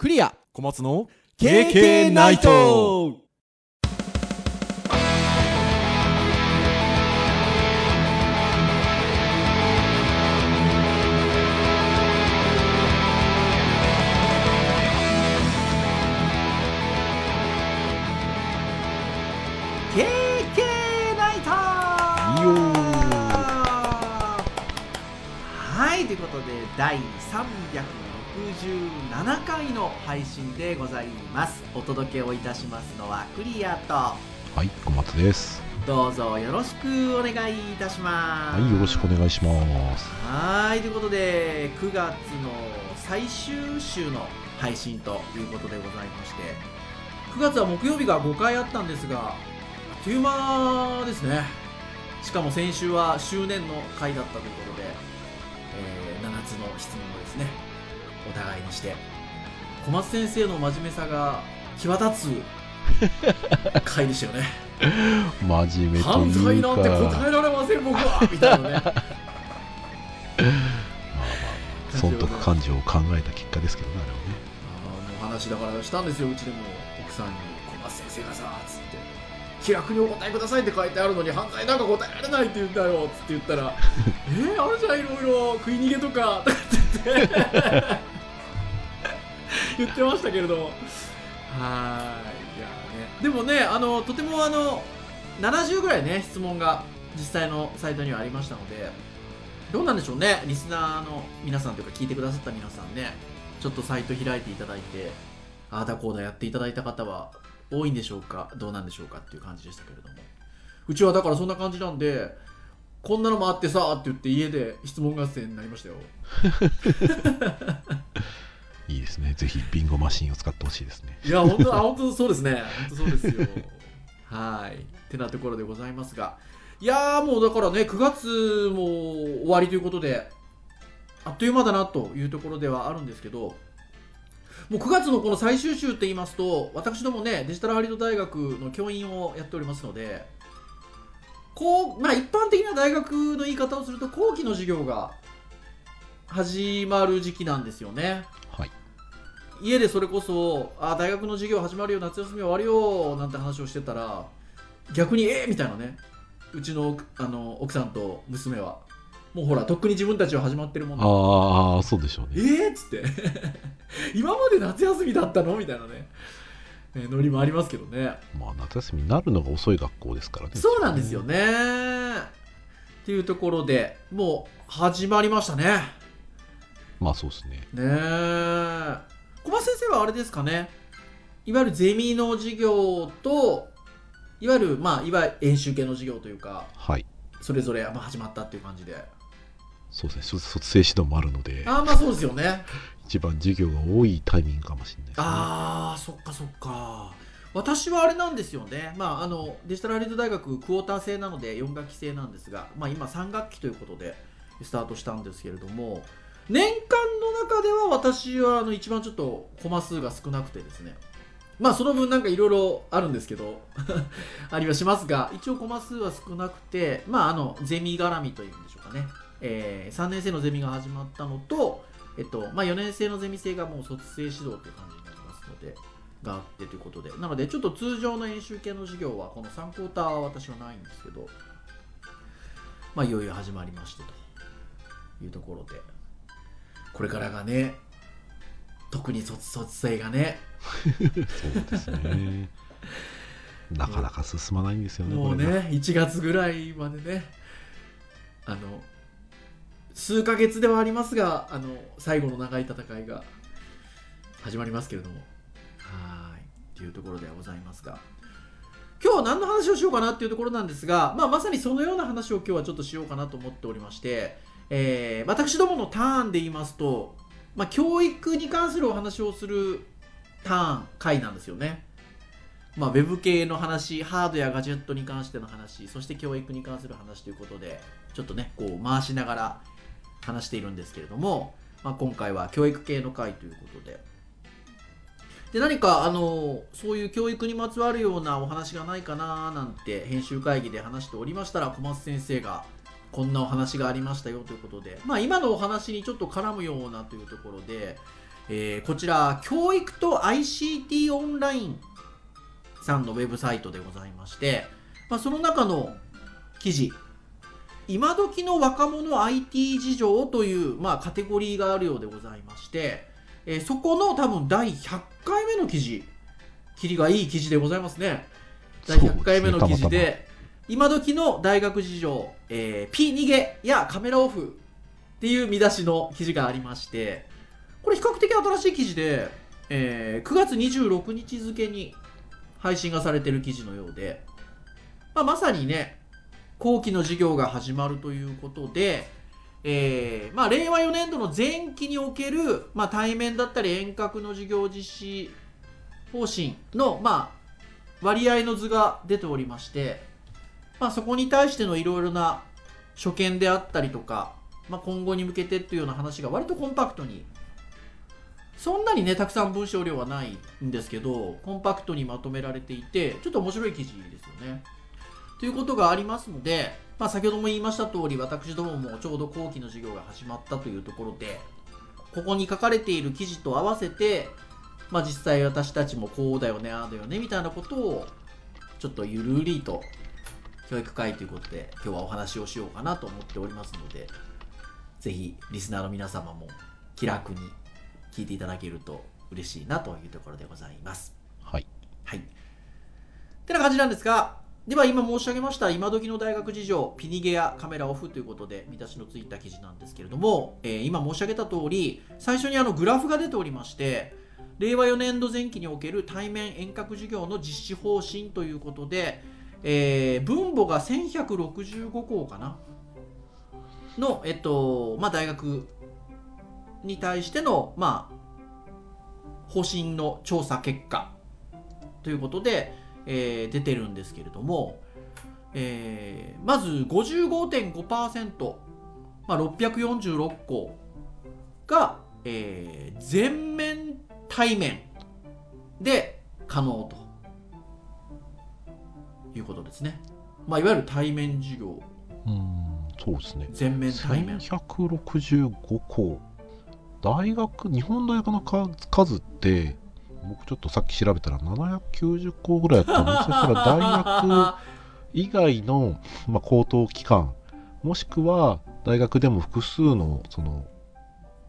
クリア。小松の KK ナイト。はいということで第367回の配信でございます。お届けをいたしますのはクリアと。はい小松です。どうぞよろしくお願いいたします。はいよろしくお願いします。はいということで9月の最終週の配信ということでございまして9月は木曜日が5回あったんですがあっという間ですね。しかも先週は周年の回だったということで、え7つの質問をですねお互いにして。小松先生の真面目さが際立つ 回でしたよね。真面目と犯罪なんて答えられません僕は。みたいなね。まあまあ損得感情を考えた結果ですけどねあれはね。あの話だからしたんですよ。うちでも奥さんに「小松先生がさ」つって「気楽にお答えください」って書いてあるのに犯罪なんか答えられないって言うんだよつって言ったら「えー、あるじゃんいろいろ食い逃げとか」とかって言って言ってましたけれど。はい。いやね。でもねあのとてもあの70ぐらいね質問が実際のサイトにはありましたので。どうなんでしょうねリスナーの皆さんというか聞いてくださった皆さんね。ちょっとサイト開いていただいてああだこうだやっていただいた方は多いんでしょうかどうなんでしょうかっていう感じでしたけれども。うちはだからそんな感じなんでこんなのもあってさって言って家で質問合戦になりましたよ いいですね。ぜひビンゴマシンを使ってほしいですね。いや本当あ本当そうですね。本当そうですよ。はい。ってなところでございますが。いやーもうだからね9月も終わりということであっという間だなというところではあるんですけどもう9月のこの最終週って言いますと私どもねデジタルハリウッド大学の教員をやっておりますのでこうまあ一般的な大学の言い方をすると後期の授業が始まる時期なんですよね。家でそれこそあ大学の授業始まるよ夏休み終わるよなんて話をしてたら逆にえー、みたいなね。うちのあの奥さんと娘は。もうほらとっくに自分たちは始まってるもんだ。ああそうでしょうえねー、っつって。今まで夏休みだったの？みたいなね、えーノリもありますけどね。まあ夏休みになるのが遅い学校ですからね。そうなんですよね。っていうところでもう始まりましたね。まあそうですね。ねえ小松先生はあれですかね。いわゆるゼミの授業といわゆるまあいわゆる演習系の授業というかはい。それぞれまあ始まったっていう感じで。そうですね。卒卒生指導もあるので。ああまあそうですよね。一番授業が多いタイミングかもしれないですね。ああそっかそっか。私はあれなんですよね、まあ、あのデジタルハリウッド大学クォーター制なので4学期制なんですが、まあ、今3学期ということでスタートしたんですけれども年間の中では私はあの一番ちょっとコマ数が少なくてですね。まあその分なんかいろいろあるんですけど ありはしますが一応コマ数は少なくてまああのゼミ絡みというんでしょうかね、えー3年生のゼミが始まったのとえっとまあ、4年生のゼミ生がもう卒生指導という感じになりますのでがあってということで。なのでちょっと通常の演習系の授業はこの3クォーターは私はないんですけどまあいよいよ始まりましてというところで。これからがね特に卒卒生がね。そうですね。なかなか進まないんですよねもうね1月ぐらいまでね。あの数ヶ月ではありますがあの最後の長い戦いが始まりますけれども。はい。というところではございますが。今日は何の話をしようかなっていうところなんですが、まあ、まさにそのような話を今日はちょっとしようかなと思っておりまして、えー私どものターンで言いますと、まあ、教育に関するお話をするターン回なんですよね。まあ、ウェブ系の話、ハードやガジェットに関しての話、そして教育に関する話ということで、ちょっとね、こう回しながら話しているんですけれども、まあ、今回は教育系の回ということで、で何かあのそういう教育にまつわるようなお話がないかななんて編集会議で話しておりましたら小松先生がこんなお話がありましたよということで、まあ、今のお話にちょっと絡むようなというところで、えーこちら教育と ICT オンラインさんのウェブサイトでございまして、まあ、その中の記事今時の若者 IT 事情という、まあ、カテゴリーがあるようでございまして、えーそこの多分第100回目の記事切りがいい記事でございますね。第100回目の記事で今時の大学事情、えー、P 逃げやカメラオフっていう見出しの記事がありましてこれ比較的新しい記事で、えー9月26日付に配信がされてる記事のようで、まあ、まさにね後期の授業が始まるということで、えーまあ、令和4年度の前期における、まあ、対面だったり遠隔の授業実施方針の、まあ、割合の図が出ておりまして、まあ、そこに対してのいろいろな所見であったりとか、まあ、今後に向けてっていうような話が割とコンパクトにそんなにねたくさん文章量はないんですけどコンパクトにまとめられていてちょっと面白い記事ですよね。ということがありますので、まあ、先ほども言いました通り私どももちょうど後期の授業が始まったというところでここに書かれている記事と合わせて、まあ、実際私たちもこうだよねああだよねみたいなことをちょっとゆるりと教育会ということで今日はお話をしようかなと思っておりますのでぜひリスナーの皆様も気楽に聞いていただけると嬉しいなというところでございます。はい。はい。ってな感じなんですが、では今申し上げました今時の大学事情、ピニゲやカメラオフということで見出しのついた記事なんですけれども、えー今申し上げた通り、最初にあのグラフが出ておりまして、令和4年度前期における対面遠隔授業の実施方針ということで、えー分母が1165校かな？の、えっと、まあ、大学に対しての、まあ、方針の調査結果。ということで、えー出てるんですけれども、えーまず55.5%、まあ、646校が、えー全面対面で可能と。いうことですね。まあ、いわゆる対面授業、うん、そうですね。全面対面。1165校。大学、日本大学の数数って、僕ちょっとさっき調べたら790校ぐらいやったので、そしたら大学以外の、まあ、高等機関、もしくは大学でも複数のその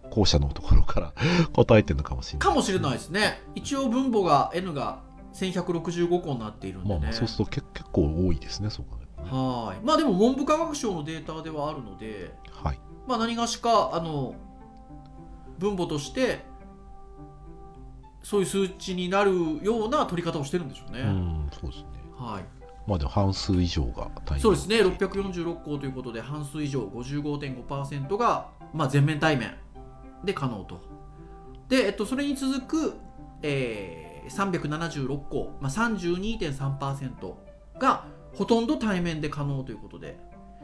校舎のところから 答えてるのかもしれない。かもしれないですね。一応分母が N が1165個になっているんでね。まあまあ、そうすると結結構多いですね、そう考えるとねはい。まあでも文部科学省のデータではあるので、はい。まあ何がしか、あの、分母として、そういう数値になるような取り方をしてるんでしょうね。うん、そうですね。はい。まあでも半数以上が対面そうですね、646校ということで、半数以上、55.5%が、まあ、全面対面で可能と。で、えっと、それに続く、えー、376校、まあ、32.3%がほとんど対面で可能ということで、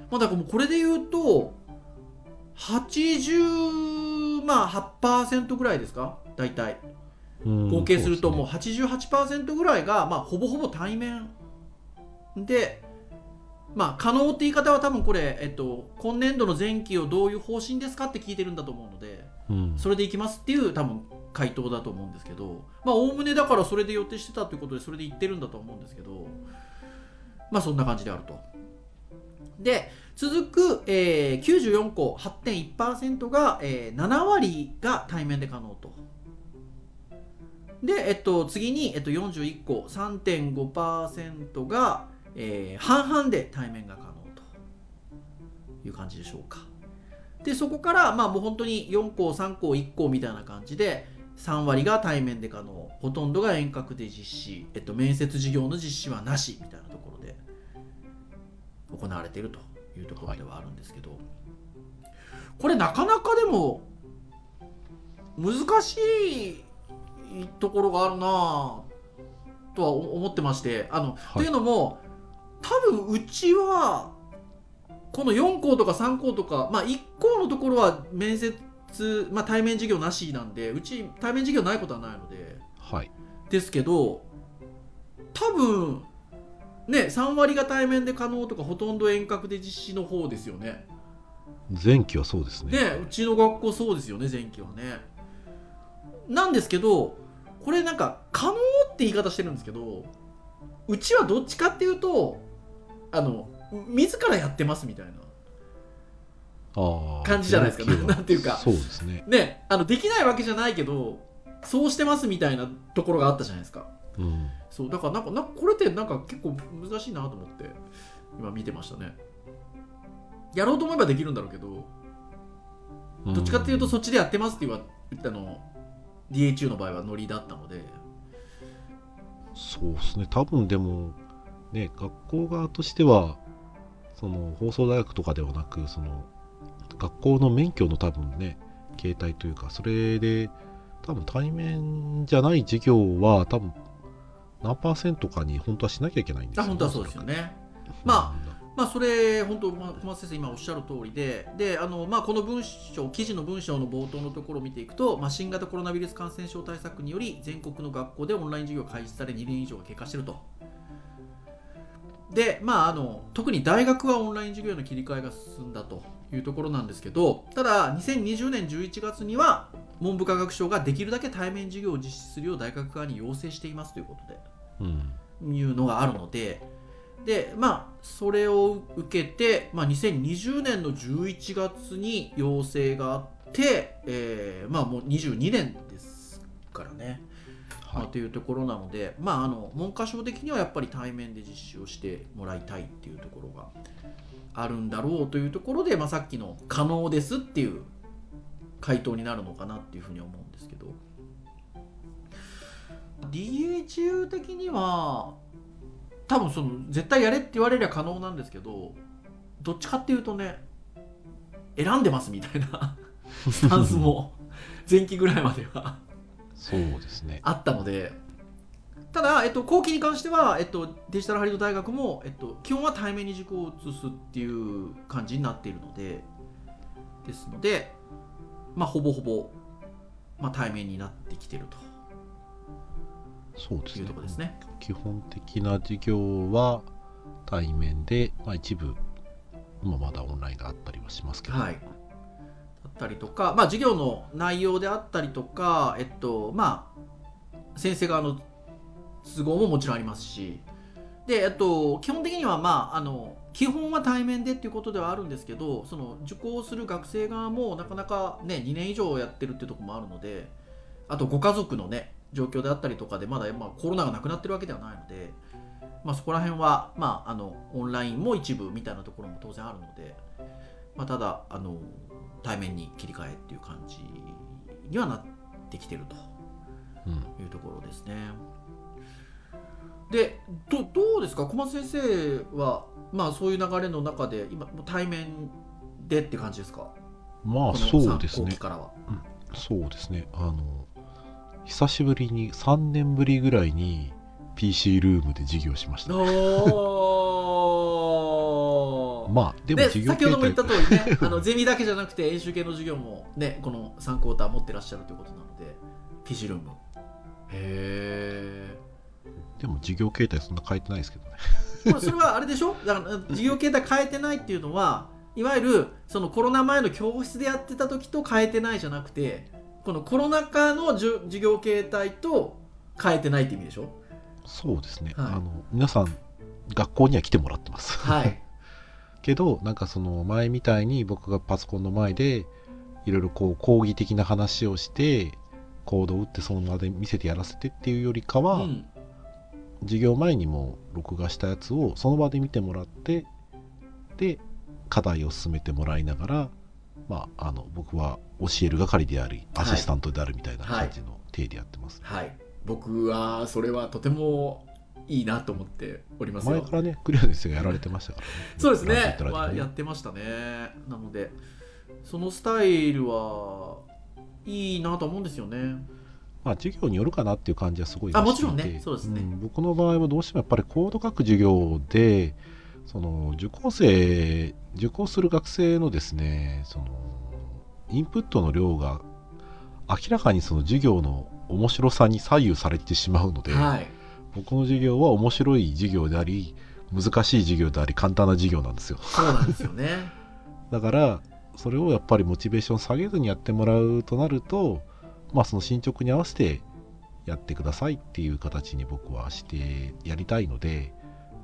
まあ、だからもうこれで言うと、80、まあ、8%ぐらいですか、大体。うん合計するともうそ88%ぐらいが、まあ、ほぼほぼ対面で、まあ、可能って言い方は多分これ、えっと、今年度の前期をどういう方針ですかって聞いてるんだと思うのでうん。それでいきますっていう多分回答だと思うんですけどまあおおむねだからそれで予定してたということでそれで言ってるんだと思うんですけどまあそんな感じであると。で続く、えー94校8.1%が、えー7割が対面で可能と。で、えっと、次に、えっと、41校3.5%が、えー半々で対面が可能という感じでしょうか。でそこから、まあ、もう本当に4校3校1校みたいな感じで3割が対面で可能。ほとんどが遠隔で実施、えっと、面接授業の実施はなしみたいなところで。行われているというところではあるんですけど、これなかなかでも難しいところがあるなぁとは思ってまして。あの、はい。というのも多分うちはこの4校とか3校とか、まあ、1校のところは面接、まあ、対面授業なしなんでうち対面授業ないことはないのではいですけど多分ね3割が対面で可能とかほとんど遠隔で実施の方ですよね。前期はそうですねねうちの学校そうですよね前期はね。なんですけどこれなんか可能って言い方してるんですけどうちはどっちかっていうとあの自らやってますみたいな感じじゃないですか。なんていうか。そうですね。ねあのできないわけじゃないけどそうしてますみたいなところがあったじゃないですか。うん。そうだからなんかなんかこれってなんか結構難しいなと思って今見てましたね。やろうと思えばできるんだろうけどどっちかっていうとそっちでやってますって言わ言ったの DHU の場合はノリだったので。そうですね。多分でも、ね、学校側としては、その放送大学とかではなく、その学校の免許の多分ね、形態というか、それで、多分対面じゃない授業は、多分何パーセントかに本当はしなきゃいけないんですよ、あ本当はそうですよね。ね。ままあそれ本当、まあ、小松先生今おっしゃる通りでであの、まあ、この文章記事の文章の冒頭のところを見ていくと、まあ、新型コロナウイルス感染症対策により全国の学校でオンライン授業が開始され2年以上が経過しているとでまああの特に大学はオンライン授業への切り替えが進んだというところなんですけどただ2020年11月には文部科学省ができるだけ対面授業を実施するよう大学側に要請していますということでうん。いうのがあるので、で、まあ、それを受けて、まあ、2020年の11月に要請があって、えーまあ、もう22年ですからね、まあ、はい。というところなので、まあ、あの文科省的にはやっぱり対面で実施をしてもらいたいっていうところがあるんだろうというところで、まあ、さっきの可能ですっていう回答になるのかなっていうふうに思うんですけど DHU 的には多分その絶対やれって言われりゃ可能なんですけどどっちかっていうとね選んでますみたいな スタンスも前期ぐらいまではそうですね。あったので。ただ、えっと、後期に関しては、えっと、デジタルハリウッド大学も、えっと、基本は対面に塾を移すっていう感じになっているのでですので、まあ、ほぼほぼ、まあ、対面になってきてるそうですね。ね。基本的な授業は対面で、まあ、一部今まだオンラインがあったりはしますけど、はい、だったりとか、まあ、授業の内容であったりとか、えっとまあ、先生側の都合ももちろんありますしで、えっと、基本的には、まあ、あの基本は対面でっていうことではあるんですけどその受講する学生側もなかなか、ね、2年以上やってるっていうとこもあるのであとご家族の、ね、状況であったりとかでまだ、まあ、コロナがなくなってるわけではないので。まあ、そこら辺は、まあ、あのオンラインも一部みたいなところも当然あるので、まあ、ただあの対面に切り替えっていう感じにはなってきてると。うん。いうところですね。でどどうですか？小松先生は、まあ、そういう流れの中で今対面でって感じですか？まあそうですね。後期からは。そうですね。あの久しぶりに3年ぶりぐらいに PC ルームで授業しました。おーまあでもで授業先ほども言った形通りね あのゼミだけじゃなくて演習系の授業もねこの3クォーター持ってらっしゃるということなので PC ルームへ態でも授業形態そんな変えてないですけどね。えそれはあれでしょ？だから授業形態変えてないっていうのはいわゆるそのコロナ前の教室でやってた時と変えてないじゃなくてこのコロナ禍のじゅ授業形態と変えてないって意味でしょ？そうですね、はい。あの皆さん学校には来てもらってます。はいけどなんかその前みたいに僕がパソコンの前でいろいろこう講義的な話をしてコードを打ってその場で見せてやらせてっていうよりかは、うん。授業前にも録画したやつをその場で見てもらってで課題を進めてもらいながら、まあ、あの僕は教える係でありはい。アシスタントであるみたいな感じの体でやってます、はい。僕はそれはとてもいいなと思っておりますよ。前からねクリア先生がやられてましたからね。そうですね。ラジオとラジオまあ、やってましたね。なのでそのスタイルはいいなと思うんですよね。まあ、授業によるかなっていう感じはすごいあもちろんね。そうですね。ん僕の場合はどうしてもやっぱりコード書く授業でその受講生受講する学生のですねそのインプットの量が明らかにその授業の面白さに左右されてしまうので、はい僕の授業は面白い授業であり難しい授業であり簡単な授業なんですよ。そうなんですよね。だからそれをやっぱりモチベーション下げずにやってもらうとなるとまあその進捗に合わせてやってくださいっていう形に僕はしてやりたいので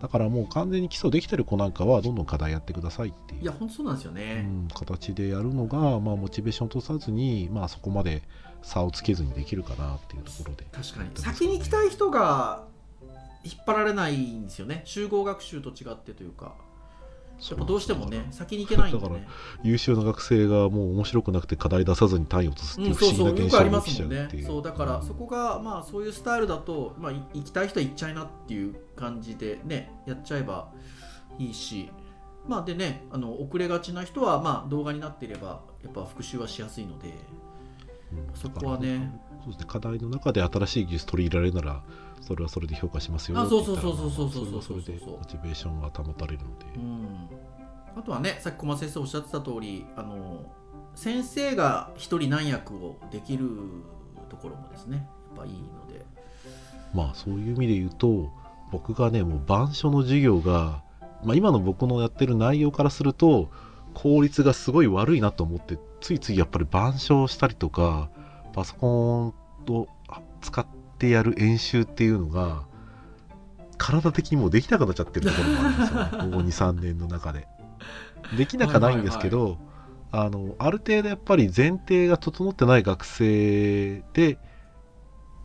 だからもう完全に基礎できてる子なんかはどんどん課題やってくださいっていう。いや本当そうなんですようね、ん、形でやるのが、まあ、モチベーション落とさずに、まあ、そこまで差をつけずにできるかなっていうところで。確かに。先に行きたい人が引っ張られないんですよね。集合学習と違ってというか。やっぱどうしてもね先に行けないんでだからね優秀な学生がもう面白くなくて課題出さずに単位を落とすってう、いうん不思議そうよくありまな現象が起きすもんね。ちゃうっていう、そうだからそこがまあそういうスタイルだと、まあ、い行きたい人は行っちゃいなっていう感じでねやっちゃえばいいし。まあでねあの遅れがちな人はまあ動画になっていればやっぱ復習はしやすいので。うん。そこはね。そうですね。課題の中で新しい技術取り入れられるならそれはそれで評価しますよ。そうそうそうそうそうまあそれはそれでモチベーションが保たれるので、うん。あとはねさっき小松先生おっしゃってた通りあの先生が一人何役をできるところもですねやっぱいいので。まあそういう意味で言うと僕がねもう板書の授業が、まあ、今の僕のやってる内容からすると効率がすごい悪いなと思ってついついやっぱり板書をしたりとかパソコンを使ってやる演習っていうのが体的にもうできなくなっちゃってるところもあるんですよね。ここ23年の中で。できなくはないんですけど、あのある程度やっぱり前提が整ってない学生で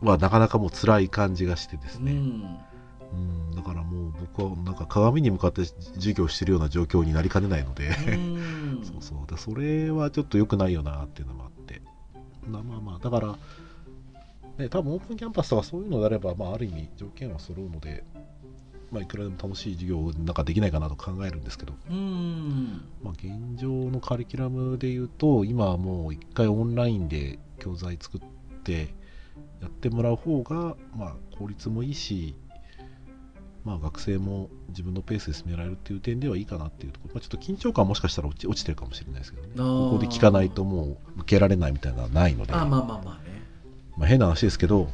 はなかなかもう辛い感じがしてですね、うん。うん、だからもう僕はなんか鏡に向かって授業してるような状況になりかねないので、うん。そうそう。でそれはちょっと良くないよなっていうのもあって。まあまあまあ。だから、ね、多分オープンキャンパスとかそういうのであれば、まあ、ある意味条件は揃うので、まあ、いくらでも楽しい授業をなんかできないかなと考えるんですけど、うん。まあ、現状のカリキュラムで言うと今はもう一回オンラインで教材作ってやってもらう方が、まあ、効率もいいし、まあ、学生も自分のペースで進められるっていう点ではいいかなっていうところ、まあ、ちょっと緊張感はもしかしたら落ち落ちてるかもしれないですけどね。ここで聞かないともう受けられないみたいなのはないので。あまあまあまあ。ねまあ、変な話ですけど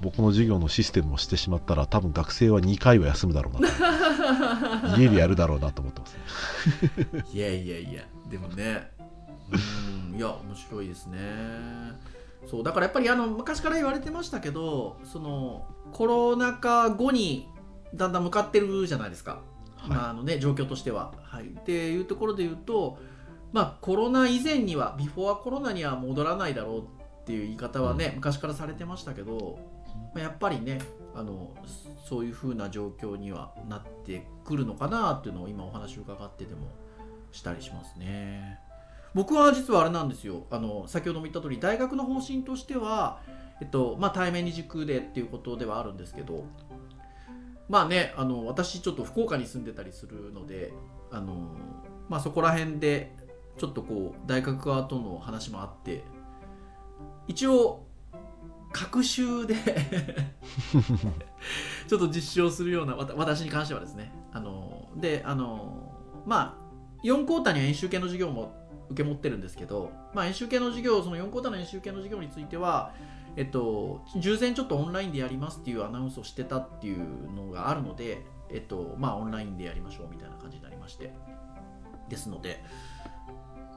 僕の授業のシステムをしてしまったら多分学生は2回は休むだろうなと。家でやるだろうなと思ってます。ねいやいやいやでもねうんいや面白いですね。そうだからやっぱりあの昔から言われてましたけどそのコロナ禍後にだんだん向かってるじゃないですか、はい。まああのね、状況としては。はい、っていうところで言うと、まあ、コロナ以前にはビフォーコロナには戻らないだろうっていう言い方はね、昔からされてましたけど、まあ、やっぱりねあのそういう風な状況にはなってくるのかなっていうのを今お話を伺ってでもしたりしますね。僕は実はあれなんですよあの先ほども言った通り大学の方針としては、えっとまあ、対面に軸でっていうことではあるんですけどまあねあの私ちょっと福岡に住んでたりするのであの、まあ、そこら辺でちょっとこう大学側との話もあって一応学習でちょっと実証するようなわた私に関してはですね。あのであのまあ4クォーターには演習系の授業も受け持ってるんですけど、まあ、演習系の授業その4クォーターの演習系の授業についてはえっと、従前ちょっとオンラインでやりますっていうアナウンスをしてたっていうのがあるので、えっと、まあオンラインでやりましょうみたいな感じになりましてですので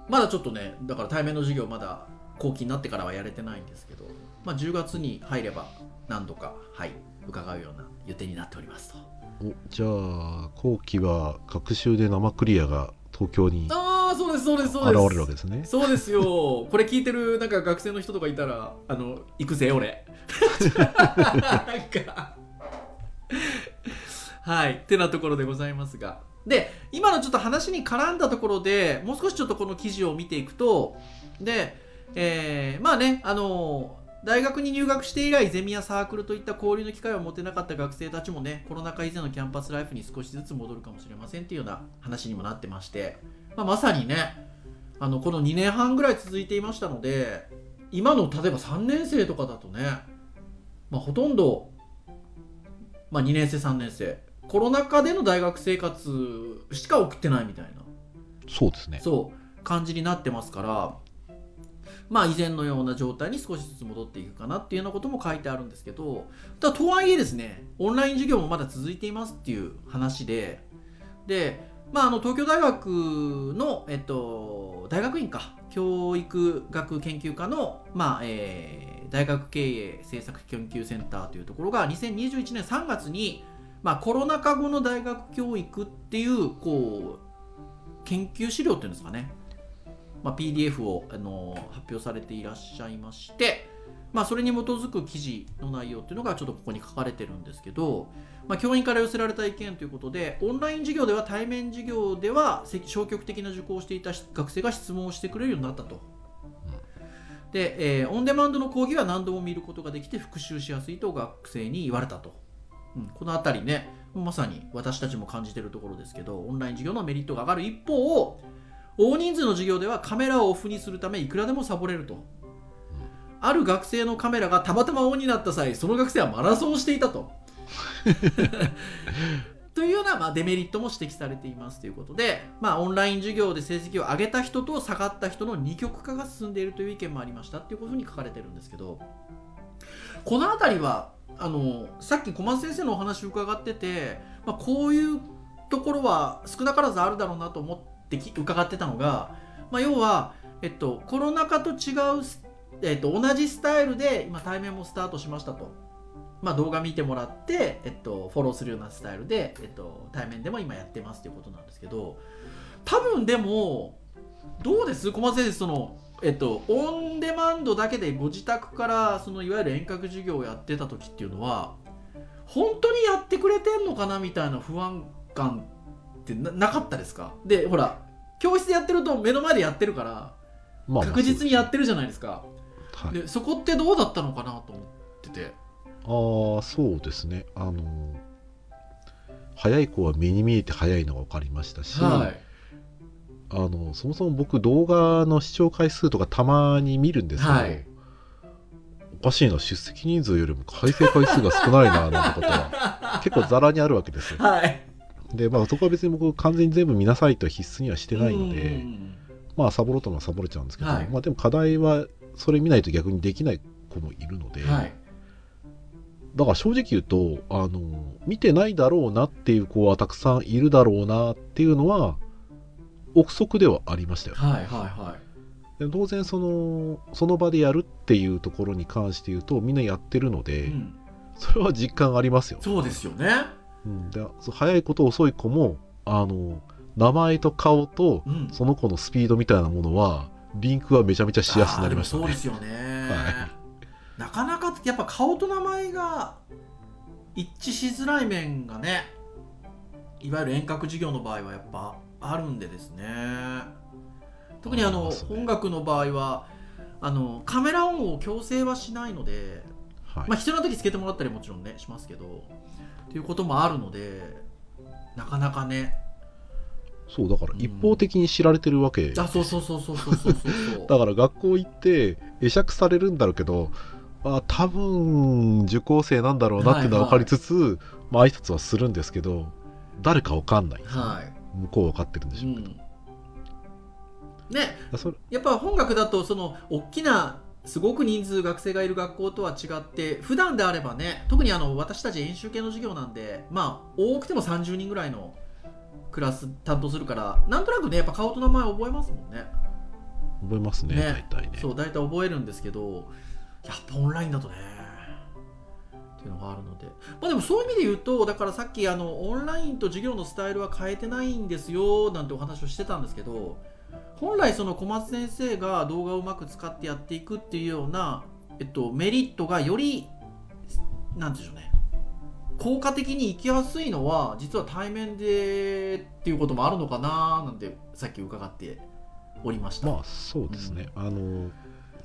まだちょっとねだから対面の授業まだ後期になってからはやれてないんですけど、まあ、10月に入れば何度かはい伺うような予定になっておりますと。おじゃあ後期は学習で生クリアが東京に現ああそうですそうですそうれです。るわけですね。そうですよ。これ聞いてるなんか学生の人とかいたらあの行くぜ俺。なんか。はいってなところでございますが。で今のちょっと話に絡んだところでもう少しちょっとこの記事を見ていくとで、えーまあねあの大学に入学して以来ゼミやサークルといった交流の機会を持てなかった学生たちもねコロナ禍以前のキャンパスライフに少しずつ戻るかもしれませんっていうような話にもなってまして、まあ、まさにねあのこの2年半ぐらい続いていましたので今の例えば3年生とかだとね、まあ、ほとんど、まあ、2年生3年生コロナ禍での大学生活しか送ってないみたいなそうですね。そう感じになってますからまあ以前のような状態に少しずつ戻っていくかなっていうようなことも書いてあるんですけどただとはいえですねオンライン授業もまだ続いていますっていう話ででまあ、あの東京大学の、えっと、大学院か教育学研究科の、まあえー大学経営政策研究センターというところが2021年3月に、まあ、コロナ禍後の大学教育っていうこう研究資料っていうんですかね、まあ、PDF をあの発表されていらっしゃいまして、まあ、それに基づく記事の内容っていうのがちょっとここに書かれてるんですけど、まあ、教員から寄せられた意見ということでオンライン授業では対面授業では消極的な受講をしていた学生が質問をしてくれるようになったと。で、えーオンデマンドの講義は何度も見ることができて復習しやすいと学生に言われたと、うん、このあたりねまさに私たちも感じているところですけどオンライン授業のメリットが上がる一方大人数の授業ではカメラをオフにするためいくらでもサボれると、ある学生のカメラがたまたまオンになった際その学生はマラソンをしていたと。というような、まあ、デメリットも指摘されていますということで、まあ、オンライン授業で成績を上げた人と下がった人の二極化が進んでいるという意見もありましたっていうことに書かれてるんですけどこの辺りはあのさっき小松先生のお話を伺ってて、まあ、こういうところは少なからずあるだろうなと思って伺ってたのが、まあ、要は、えっと、コロナ禍と違う、えっと、同じスタイルで今対面もスタートしましたと。まあ、動画見てもらって、えっと、フォローするようなスタイルで、えっと、対面でも今やってますということなんですけど多分でもどうです？小松先生その、えっと、オンデマンドだけでご自宅からそのいわゆる遠隔授業をやってた時っていうのは本当にやってくれてんのかなみたいな不安感ってななかったですか？でほら教室でやってると目の前でやってるからまあ確実にやってるじゃないですか、はい、でそこってどうだったのかなと思ってて。ああそうですね。あの早い子は目に見えて早いのが分かりましたし、はい。あのそもそも僕動画の視聴回数とかたまに見るんですけど、はい。おかしいな出席人数よりも再生回数が少ないななんてことは。結構ざらにあるわけですよ。はいでまあそこは別に僕完全に全部見なさいとは必須にはしてないので、うん。まあサボろうともサボれちゃうんですけど、はい。まあでも課題はそれ見ないと逆にできない子もいるので、はい。だから正直言うとあの見てないだろうなっていう子はたくさんいるだろうなっていうのは憶測ではありましたよ。はいはいはで当然そのその場でやるっていうところに関して言うとみんなやってるのい、で、うん。それは実感ありますよ、そうですよねうん、で早い子と遅い子もあの名前と顔とうん。その子のスピードみたいなものはリンクはめちゃめちゃしやすくなりましたね。そうですよね、はなかなかやっぱ顔と名前が一致しづらい面がねいわゆる遠隔授業の場合はやっぱあるんでですね。特にあのね。音楽の場合はあのカメラオンを強制はしないのではい。まあ、必要な時つけてもらったりもちろんねしますけどっていうこともあるのでなかなかね。そうだから一方的に知られてるわけ、うん、あそうそうそうそうそうそうそう。だから学校行って会釈されるんだろうけどあ多分受講生なんだろうなっていうのは分かりつつ、はいはいまあ挨拶はするんですけど誰か分かんない、はい、向こう分かってるんでしょうけど、うん、ね。やっぱ本学だとその大きなすごく人数学生がいる学校とは違って普段であればね特にあの私たち演習系の授業なんでまあ多くても30人ぐらいのクラス担当するからなんとなくねやっぱ顔と名前覚えますもんね。覚えますねね。大体ね。そう大体覚えるんですけどやっぱオンラインだとね。っていうのがあるので。まあでもそういう意味で言うとだからさっきあのオンラインと授業のスタイルは変えてないんですよなんてお話をしてたんですけど本来その小松先生が動画をうまく使ってやっていくっていうような、えっと、メリットがよりなんていうんでしょうね。効果的に生きやすいのは実は対面でっていうこともあるのかななんてさっき伺っておりました。まあそうですね、あの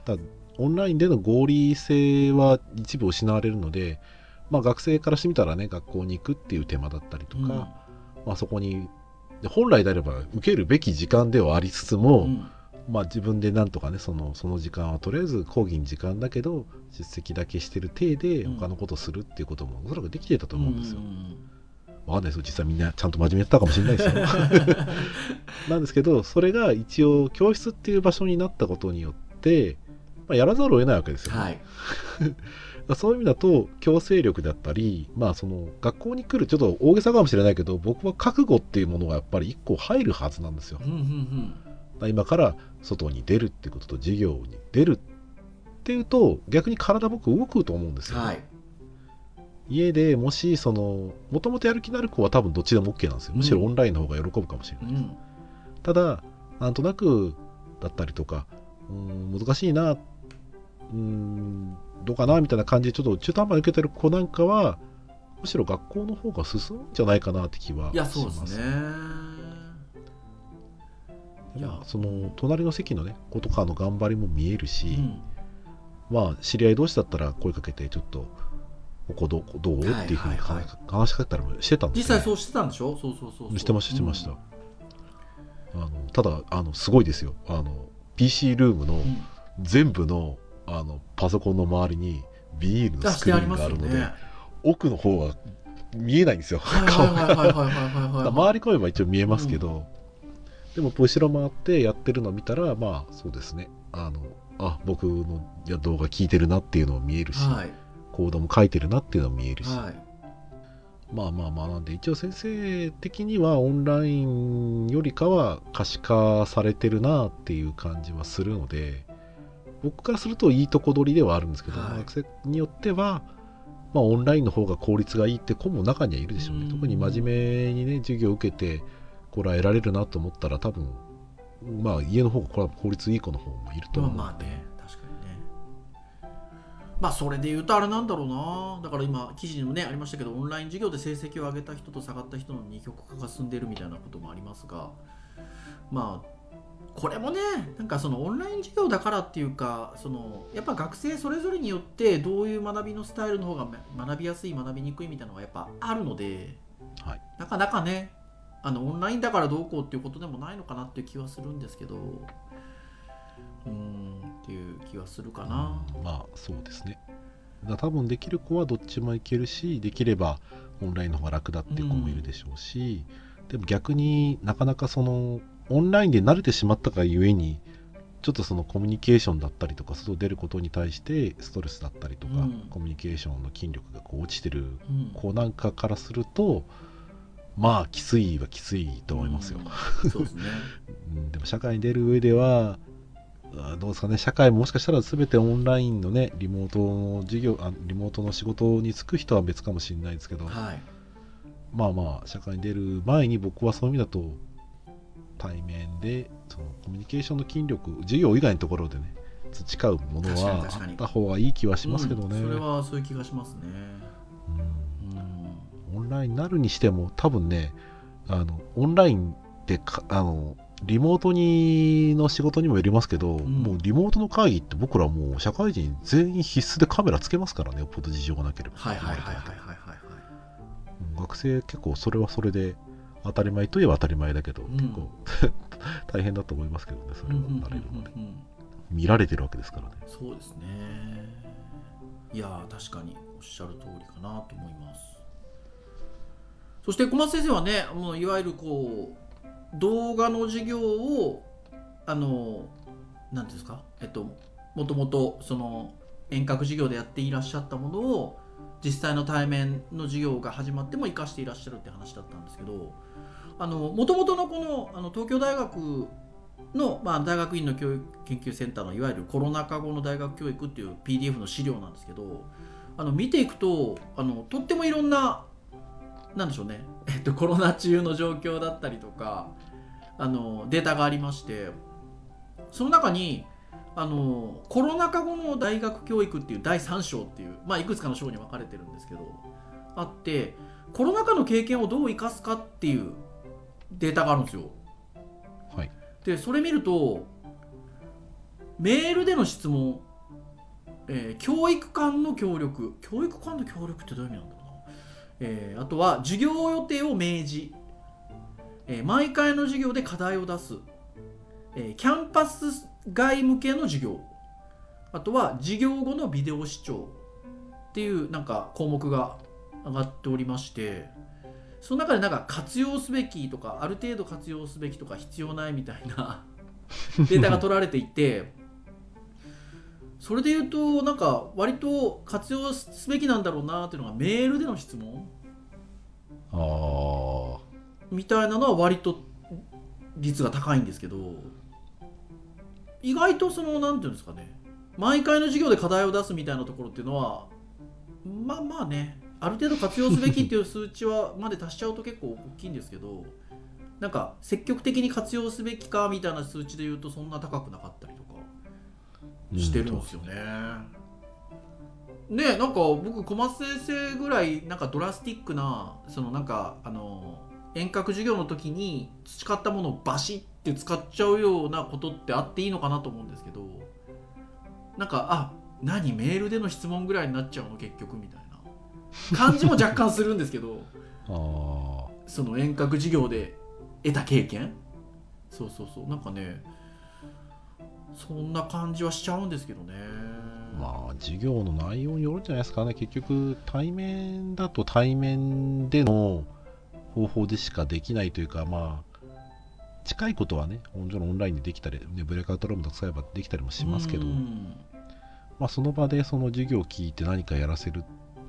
だオンラインでの合理性は一部失われるので、まあ、学生からしてみたらね学校に行くっていう手間だったりとか、うん。まあ、そこにで本来であれば受けるべき時間ではありつつも、うんまあ、自分でなんとかねそのその時間はとりあえず講義に時間だけど出席だけしてる体でうん他のことするっていうこともおそらくできてたと思うんですよ。んわかんないですよ実際みんなちゃんと真面目にやったかもしれないですよ。なんですけどそれが一応教室っていう場所になったことによって、まあ、やらざるを得ないわけですよ、ねはい。そういう意味だと強制力だったり、まあ、その学校に来るちょっと大げさかもしれないけど僕は覚悟っていうものがやっぱり一個入るはずなんですよ。うんうんうん。今から外に出るっていうことと授業に出るっっていうと逆に体僕動くと思うんですよ、はい。家でもしそのもともとやる気のある子は多分どっちでも OK なんですよ。むしろオンラインの方が喜ぶかもしれない、うん。ただなんとなくだったりとかうーん難しいなうーんどうかなみたいな感じでちょっと中途半端に受けてる子なんかはむしろ学校の方が進むんじゃないかなって気はいしやますそうですね。いやまあその隣の席のね子とかの頑張りも見えるし、うん。まあ知り合い同士だったら声かけてちょっとここどうどう、はいっていうふうに話話しかけたりもしてたんですよ、実際そうしてたんでしょ？そうそうそうそう。してましたしてました、あのただあのすごいですよ。あの PC ルームのうんうん。全部のあのパソコンの周りにビニールのスクリーンがあるので、よね。奥の方が見えないんですよ、はい顔がはいはいはいはいはい。はい周り声は一応見えますけど、でも後ろ回ってやってるのを見たらまあそうですね。あのあ僕の動画聞いてるなっていうのも見えるし、はい。コードも書いてるなっていうのも見えるし、はい。まあまあまあなんで一応先生的にはオンラインよりかは可視化されてるなっていう感じはするので僕からするといいとこ取りではあるんですけど、はい。学生によっては、まあ、オンラインの方が効率がいいって子も中にはいるでしょうね。うん。特に真面目にね授業を受けてこれは得られるなと思ったら多分まあ家の方がこれは効率いい子の方もいると思う。ので、まあまあね確かにね。まあそれで言うとあれなんだろうな。だから今記事にもねありましたけどオンライン授業で成績を上げた人と下がった人の二極化が進んでいるみたいなこともありますがまあこれもねなんかそのオンライン授業だからっていうかそのやっぱ学生それぞれによってどういう学びのスタイルの方が学びやすい学びにくいみたいなのがやっぱあるので、はいなかなかねあのオンラインだからどうこうっていうことでもないのかなっていう気はするんですけどうーんっていう気はするかな。まあそうですねだ多分できる子はどっちもいけるしできればオンラインの方が楽だっていう子もいるでしょうし、でも逆になかなかそのオンラインで慣れてしまったがゆえにちょっとそのコミュニケーションだったりとか外出ることに対してストレスだったりとか、うん。コミュニケーションの筋力がこう落ちてるうん。子なんかからするとまあきついはきついと思いますよ、うん。そうででも社会に出る上ではあどうですかね。社会ももしかしたら全てオンラインのねリモートの授業あリモートの仕事に就く人は別かもしれないですけど、はい。まあまあ社会に出る前に僕はそういう意味だと対面でそのコミュニケーションの筋力授業以外のところでね培うものはあった方がいい気はしますけどね、うんそれはそういう気がしますね。うん。うん。オンラインになるにしても多分ねあのオンラインってかあのリモートにの仕事にもよりますけど、ん。もうリモートの会議って僕らもう社会人全員必須でカメラつけますからねよっぽど事情がなければ。学生結構それはそれで当たり前といえば当たり前だけど、ん。結構 大変だと思いますけどねそれは。慣れるまでうんうん。見られてるわけですからね。そうですね。いやー確かにおっしゃる通りかなと思います。そして小松先生はね、もういわゆるこう動画の授業をあのなんていうんですか、えっともともとその遠隔授業でやっていらっしゃったものを実際の対面の授業が始まっても生かしていらっしゃるって話だったんですけど、あの元々のこのあの東京大学の、まあ、大学院の教育研究センターのいわゆるコロナ禍後の大学教育っていう PDF の資料なんですけどあの見ていくとあのとってもいろんななんでしょうね、えっと、コロナ中の状況だったりとかあのデータがありましてその中にあのコロナ禍後の大学教育っていう第3章っていう、まあ、いくつかの章に分かれてるんですけどあってコロナ禍の経験をどう生かすかっていうデータがあるんですよ。はい。でそれ見るとメールでの質問、えー教育間の協力教育間の協力ってどういう意味なんだろうな、えーあとは授業予定を明示、えー毎回の授業で課題を出す、えーキャンパス外向けの授業。あとは授業後のビデオ視聴っていうなんか項目が上がっておりましてその中でなんか活用すべきとかある程度活用すべきとか必要ないみたいな データが取られていてそれで言うとなんか割と活用すべきなんだろうなっていうのがメールでの質問ああみたいなのは割と率が高いんですけど意外とそのなんていうんですかね毎回の授業で課題を出すみたいなところっていうのはまあまあねある程度活用すべきっていう数値はまで足しちゃうと結構大きいんですけどなんか積極的に活用すべきかみたいな数値で言うとそんな高くなかったりとかしてるんですよね。ねなんか僕小松先生ぐらいなんかドラスティックなそのなんかあの遠隔授業の時に培ったものをバシッって使っちゃうようなことってあっていいのかなと思うんですけどなんかあ何メールでの質問ぐらいになっちゃうの結局みたいな感じも若干するんですけどその遠隔授業で得た経験？そうそうそう。なんかねそんな感じはしちゃうんですけどね。まあ授業の内容によるんじゃないですかね。結局対面だと対面での方法でしかできないというかまあ近いことはねもちろんオンラインでできたり、ね、ブレイクアウトルームとか使えばできたりもしますけど、うん。まあ、その場でその授業を聞いて何かやらせる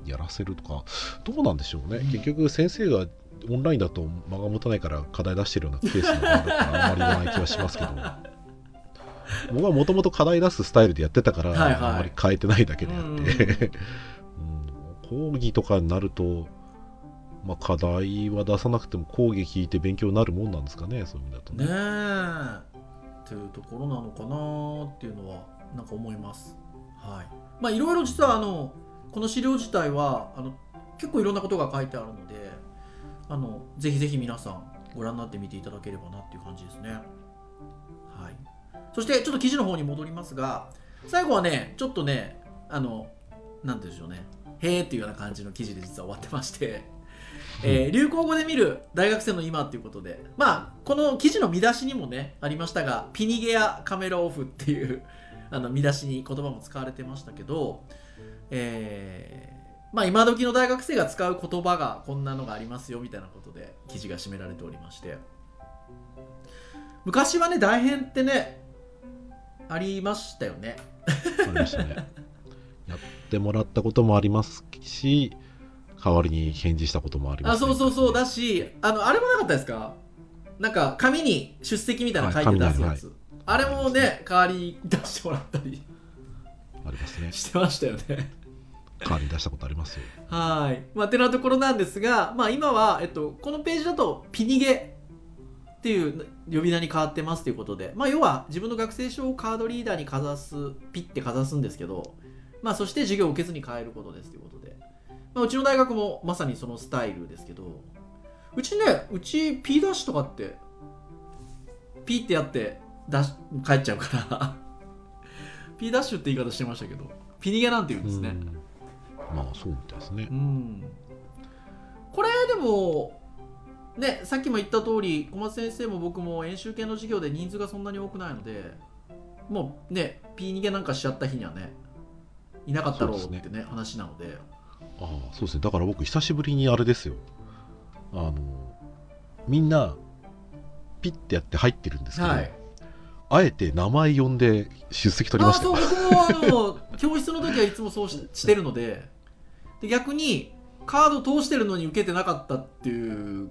やらせるとかどうなんでしょうね、うん。結局先生がオンラインだと間が持たないから課題出してるようなケースの場合だったらあんまり言わない気はしますけど。僕はもともと課題出すスタイルでやってたから、はいはい。あんまり変えてないだけであって、うんうん講義とかになると、まあ、課題は出さなくても講義聞いて勉強になるもんなんですかねそういう意味だとね。え。っていうところなのかなっていうのはなんか思います。はい。まあいろいろ実はあのこの資料自体はあの結構いろんなことが書いてあるのであのぜひぜひ皆さんご覧になってみていただければなっていう感じですね。はい。そしてちょっと記事の方に戻りますが最後はねちょっとねあのなんて言うんでしょうね。へーっていうような感じの記事で実は終わってましてえー流行語で見る大学生の今っていうことでまあこの記事の見出しにもねありましたがピニゲやカメラオフっていうあの見出しに言葉も使われてましたけどえーまあ今時の大学生が使う言葉がこんなのがありますよみたいなことで記事が締められておりまして。昔はね大変ってねありましたよね。ね。やってもらったこともありますし代わりに返事したこともあります、あそうそうそうだしあのあれもなかったですか？なんか紙に出席みたいなの書いて出すやつ、はいあれもね代わりに出してもらったりありますね。してましたよね。代わりに出したことありますよ。はい。まあてなところなんですがまあ今は、えっと、このページだとピニゲっていう呼び名に変わってますということでまあ要は自分の学生証をカードリーダーにかざすピッてかざすんですけどまあそして授業を受けずに変えることですということで、まあ、うちの大学もまさにそのスタイルですけどうちねうち P ダッシュとかってピってやってダッシュ帰っちゃうから P ダッシュって言い方してましたけどピニゲなんて言うんですね、うん。まあそうみたいですね。うん。これでもねさっきも言った通り小松先生も僕も演習系の授業で人数がそんなに多くないのでもうね P 逃げなんかしちゃった日にはねいなかったろうってそうね。話なので。ああそうですね。だから僕久しぶりにあれですよ。あのみんなピッてやって入ってるんですけど、はいあえて名前呼んで出席取りましたよ。あそう僕もあの教室の時はいつもそうししてるので。で逆にカード通してるのに受けてなかったっていう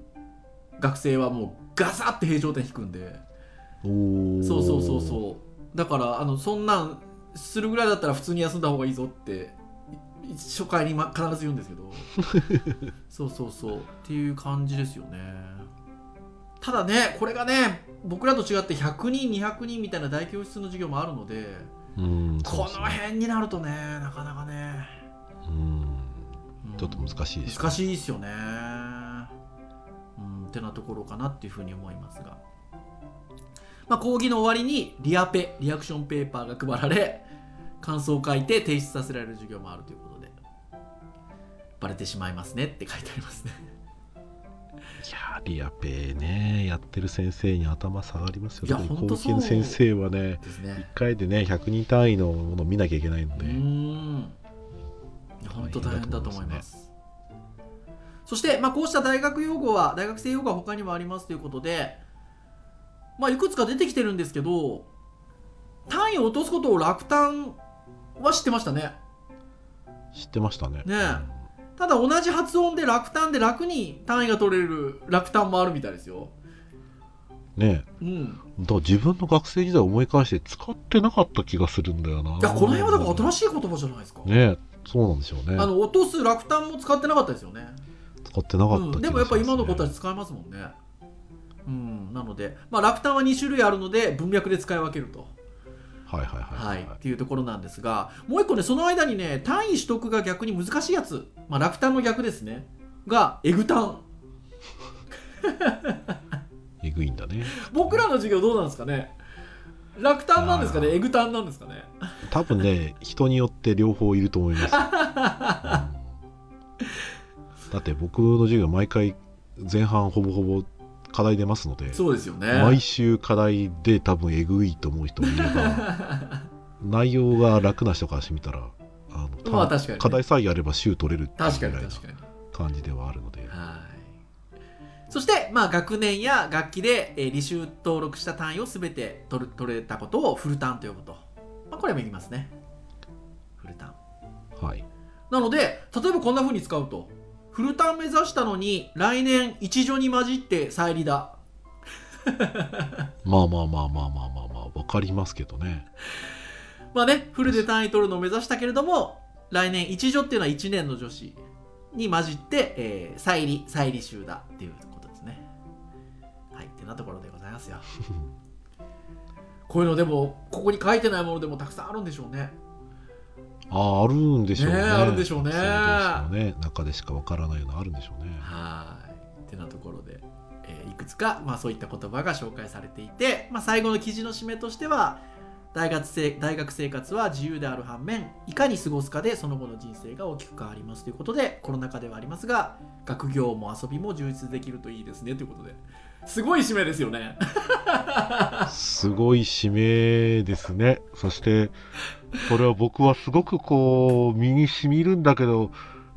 学生はもうガサッて平常点引くんで。そうそうそうそう。だからあのそんなんするぐらいだったら普通に休んだ方がいいぞってい初回に、ま、必ず言うんですけど。そうそうそう。っていう感じですよねただねこれがね僕らと違って100人200人みたいな大教室の授業もあるのでうんそうこの辺になるとねなかなかね、ちょっと難しいですね。難しいですよね。うんってなところかなっていうふうに思いますが。まあ講義の終わりにリアペリアクションペーパーが配られ感想を書いて提出させられる授業もあるということでバレてしまいますねって書いてありますね。いやーリアペーねやってる先生に頭下がりますよいや特にほんとそう高級先生はねね。1回でね100人単位のものを見なきゃいけないのうで、本当大変だと思います。そして、まあ、こうした大学用語は大学生用語は他にもありますということで、まあ、いくつか出てきてるんですけど単位を落とすことを落胆は知ってましたね。知ってましたね。ねただ同じ発音で落胆で楽に単位が取れる落胆もあるみたいですよ。ねうん。だから自分の学生時代を思い返して使ってなかった気がするんだよな。いやこの辺はだから新しい言葉じゃないですか、ねそうなんでしょうね。あの落とす落胆も使ってなかったですよね。使ってなかった気がします、うん、ねでもやっぱ今の子たち使えますもんね。うん。なので、まあ、落胆は2種類あるので文脈で使い分けるとっていうところなんですがもう一個ねその間にね単位取得が逆に難しいやつ、まあ、落胆の逆ですね。がエグ単えぐいんだね。僕らの授業どうなんですかね？落胆なんですかね？エグ単なんですかね？多分ね人によって両方いると思います、うん。だって僕の授業毎回前半ほぼほぼ課題出ますのでそうですよね。毎週課題で多分えぐいと思う人もいれば 内容が楽な人からしてみたらあの、まあ確かに。ね課題さえやれば週取れるっていう感じではあるので。はい。そして、まあ、学年や学期で、えー履修登録した単位を全て取る取れたことをフル単と呼ぶと、まあ、これも言いますね。フル単はい。なので例えばこんな風に使うとフルターン目指したのに来年一助に混じって再利だ。まあまあまあまあまあまあまあわかりますけどね。まあねフルで単位取るのを目指したけれども来年一助っていうのは1年の女子に混じって、えー再利再利修だっていうことですね。はいってなところでございますよ。こういうのでもここに書いてないものでもたくさんあるんでしょうねあああるんでしょうね。ねえあるんでしょうね。ね。中でしかわからないのあるんでしょうね。はい。ってなところで、えーいくつか、まあ、そういった言葉が紹介されていて、まあ、最後の記事の締めとしては大学生大学生活は自由である反面いかに過ごすかでその後の人生が大きく変わります。ということでコロナ禍ではありますが学業も遊びも充実できるといいですね。ということですごい締めですよね。すごい締めですね。そしてこれは僕はすごくこう身に染みるんだけど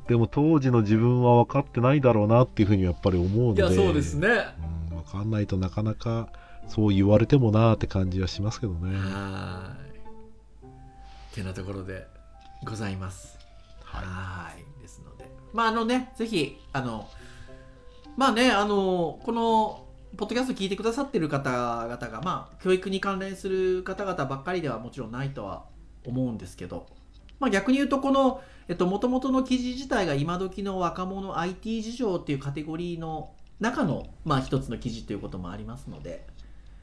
でも当時の自分は分かってないだろうなっていうふうにやっぱり思うのでいやそうですね。うん、分かんないとなかなかそう言われてもなーって感じはしますけどね。はい。ってなところでございます。はい。はい。ですので。まああのねぜひあのまあねあのこのポッドキャスト聞いてくださってる方々がまあ教育に関連する方々ばっかりではもちろんないとは思うんですけどまあ逆に言うとこのえっと元々の記事自体が今時の若者 IT 事情っていうカテゴリーの中のまあ一つの記事ということもありますので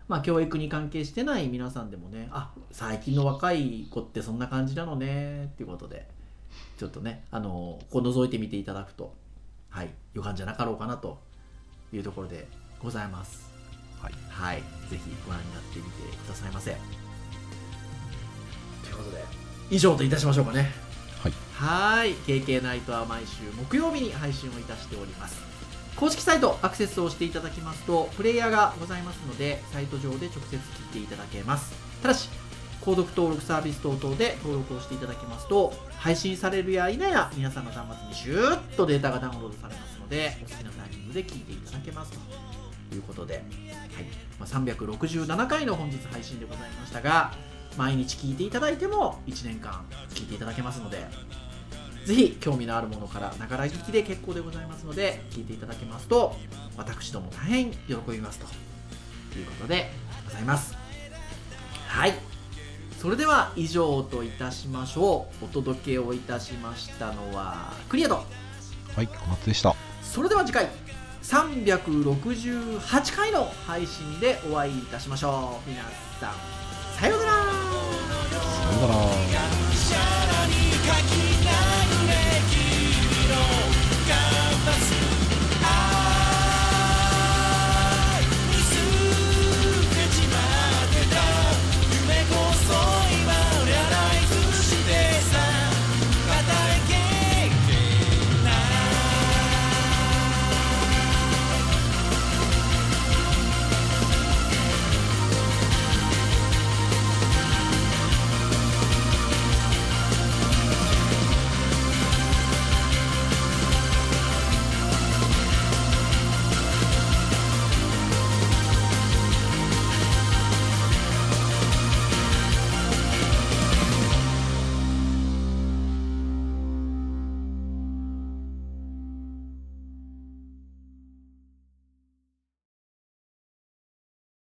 まあ教育に関係してない皆さんでもねあ最近の若い子ってそんな感じなのねっていうことでちょっとね、あのここ覗いてみていただくと、はい、予感じゃなかろうかなというところでございます。はい。はい。ぜひご覧になってみてくださいませ。ということで、以上といたしましょうかね。はい。はい。KK ナイトは毎週木曜日に配信をいたしております。公式サイトアクセスをしていただきますと、プレイヤーがございますので、サイト上で直接切っていただけます。ただし、購読登録サービス等々で登録をしていただきますと配信されるや否や皆さんの端末にシューッとデータがダウンロードされますのでお好きなタイミングで聞いていただけますということで、はいまあ、367回の本日配信でございましたが毎日聞いていただいても1年間聞いていただけますのでぜひ興味のあるものからながら聞きで結構でございますので聞いていただけますと私ども大変喜びますということでございます。はい。それでは以上といたしましょう。お届けをいたしましたのはクリアドはい小松でした。それでは次回368回の配信でお会いいたしましょう。皆さんだな